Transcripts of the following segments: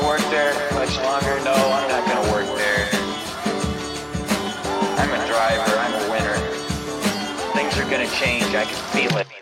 gonna work there much longer? No, I'm not gonna work there. I'm a driver, I'm a winner. Things are gonna change, I can feel it.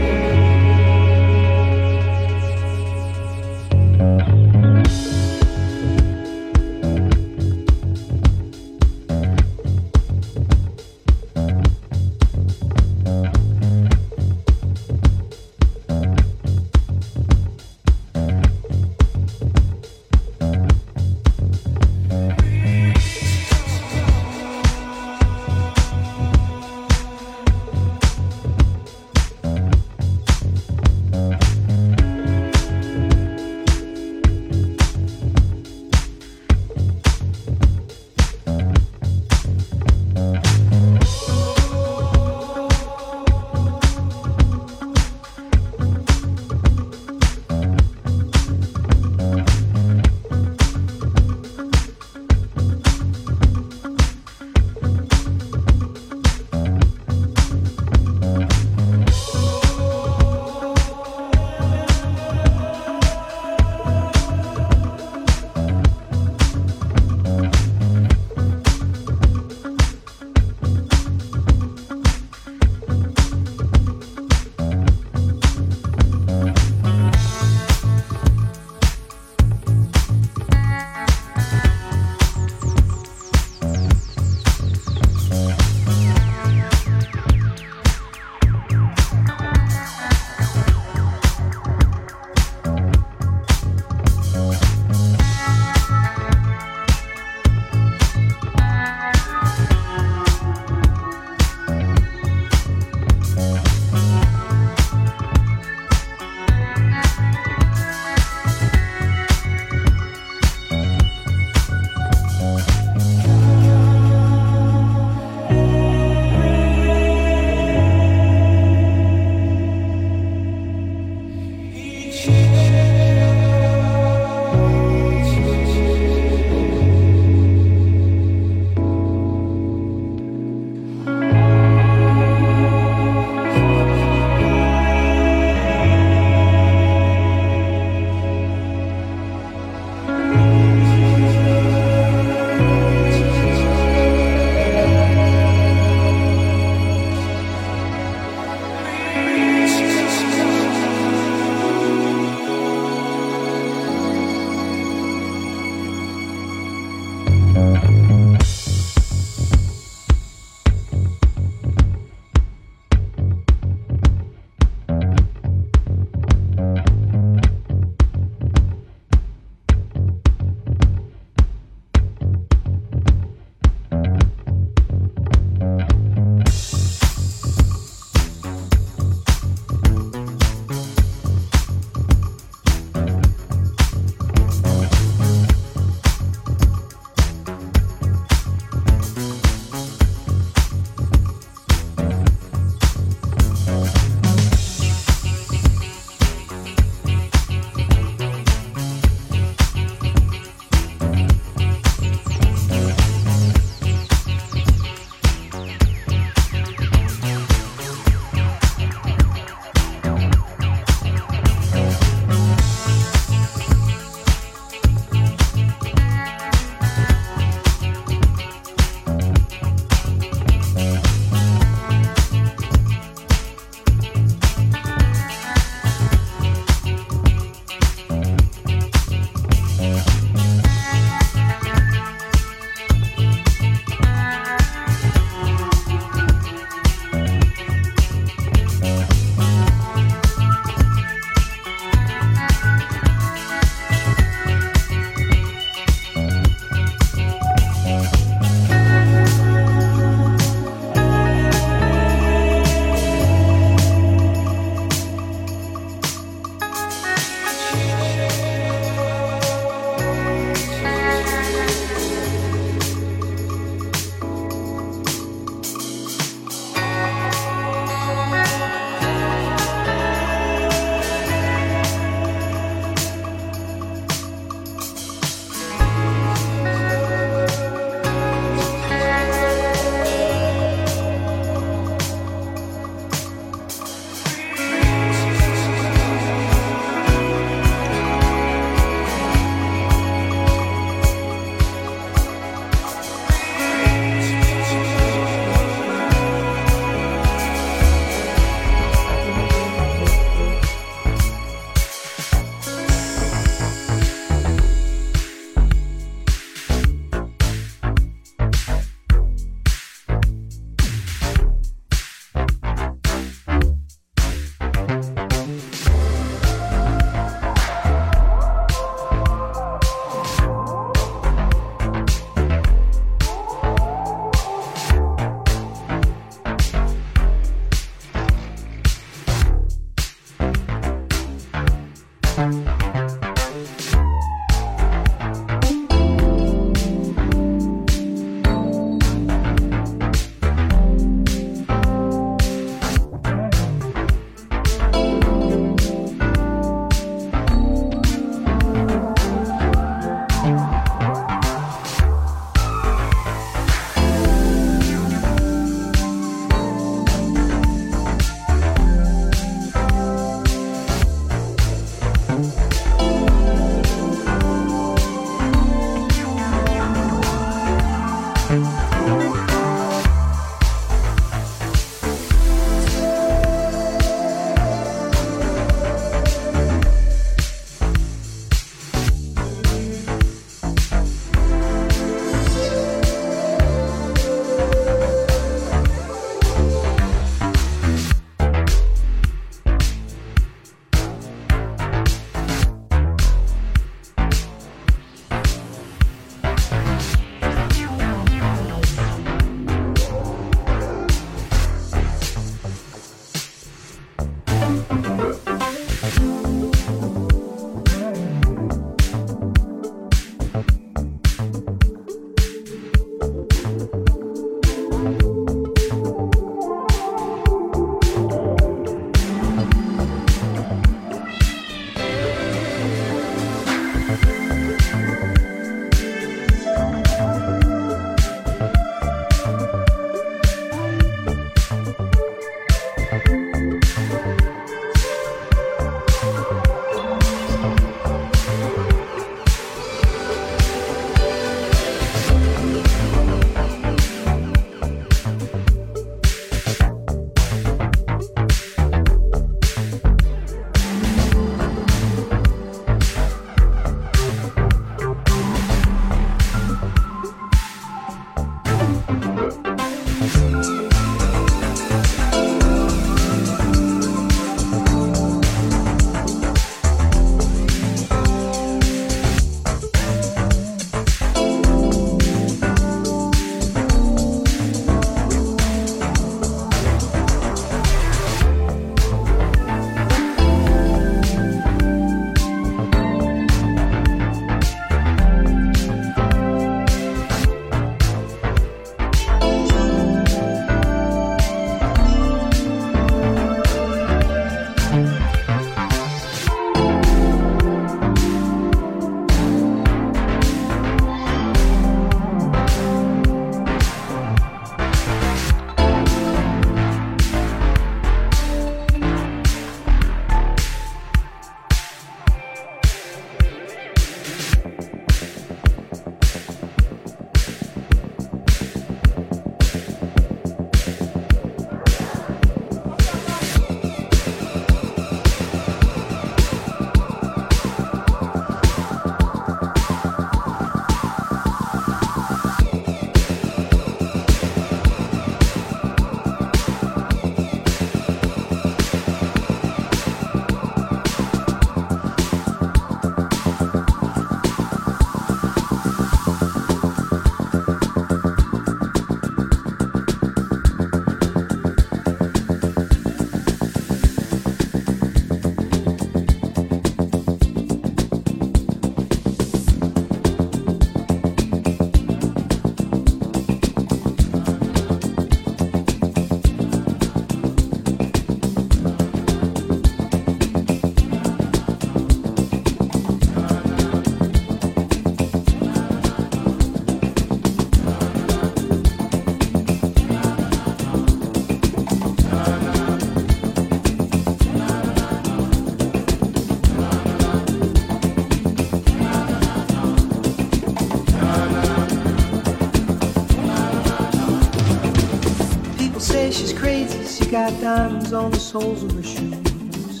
Got diamonds on the soles of her shoes.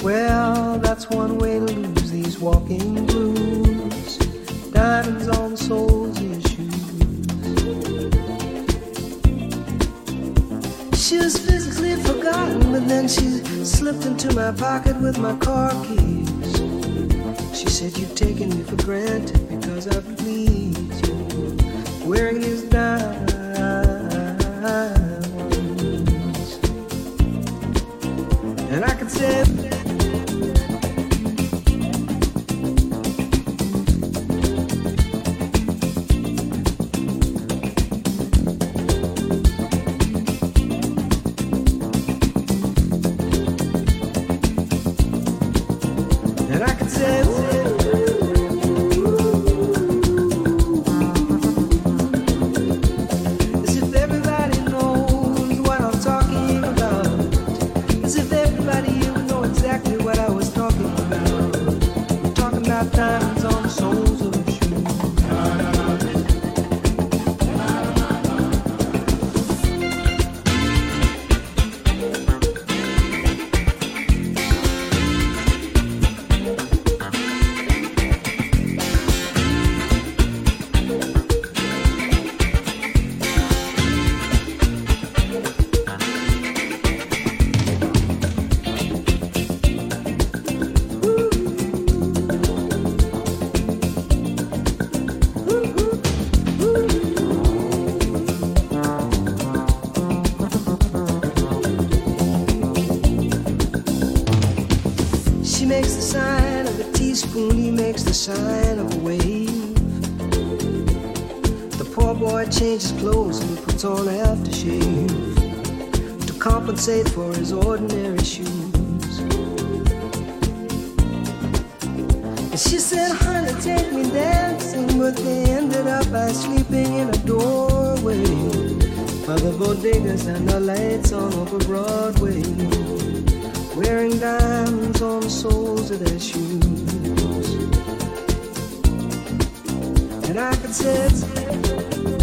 Well, that's one way to lose these walking blues. Diamonds on the soles of your shoes. She was physically forgotten, but then she slipped into my pocket with my car keys. She said, You've taken me for granted of a wave. The poor boy changes clothes and puts on aftershave to compensate for his ordinary shoes. And she said, honey, take me dancing, but they ended up by sleeping in a doorway. By the bodegas and the lights on over Broadway, wearing diamonds on the soles of their shoes. And I could say,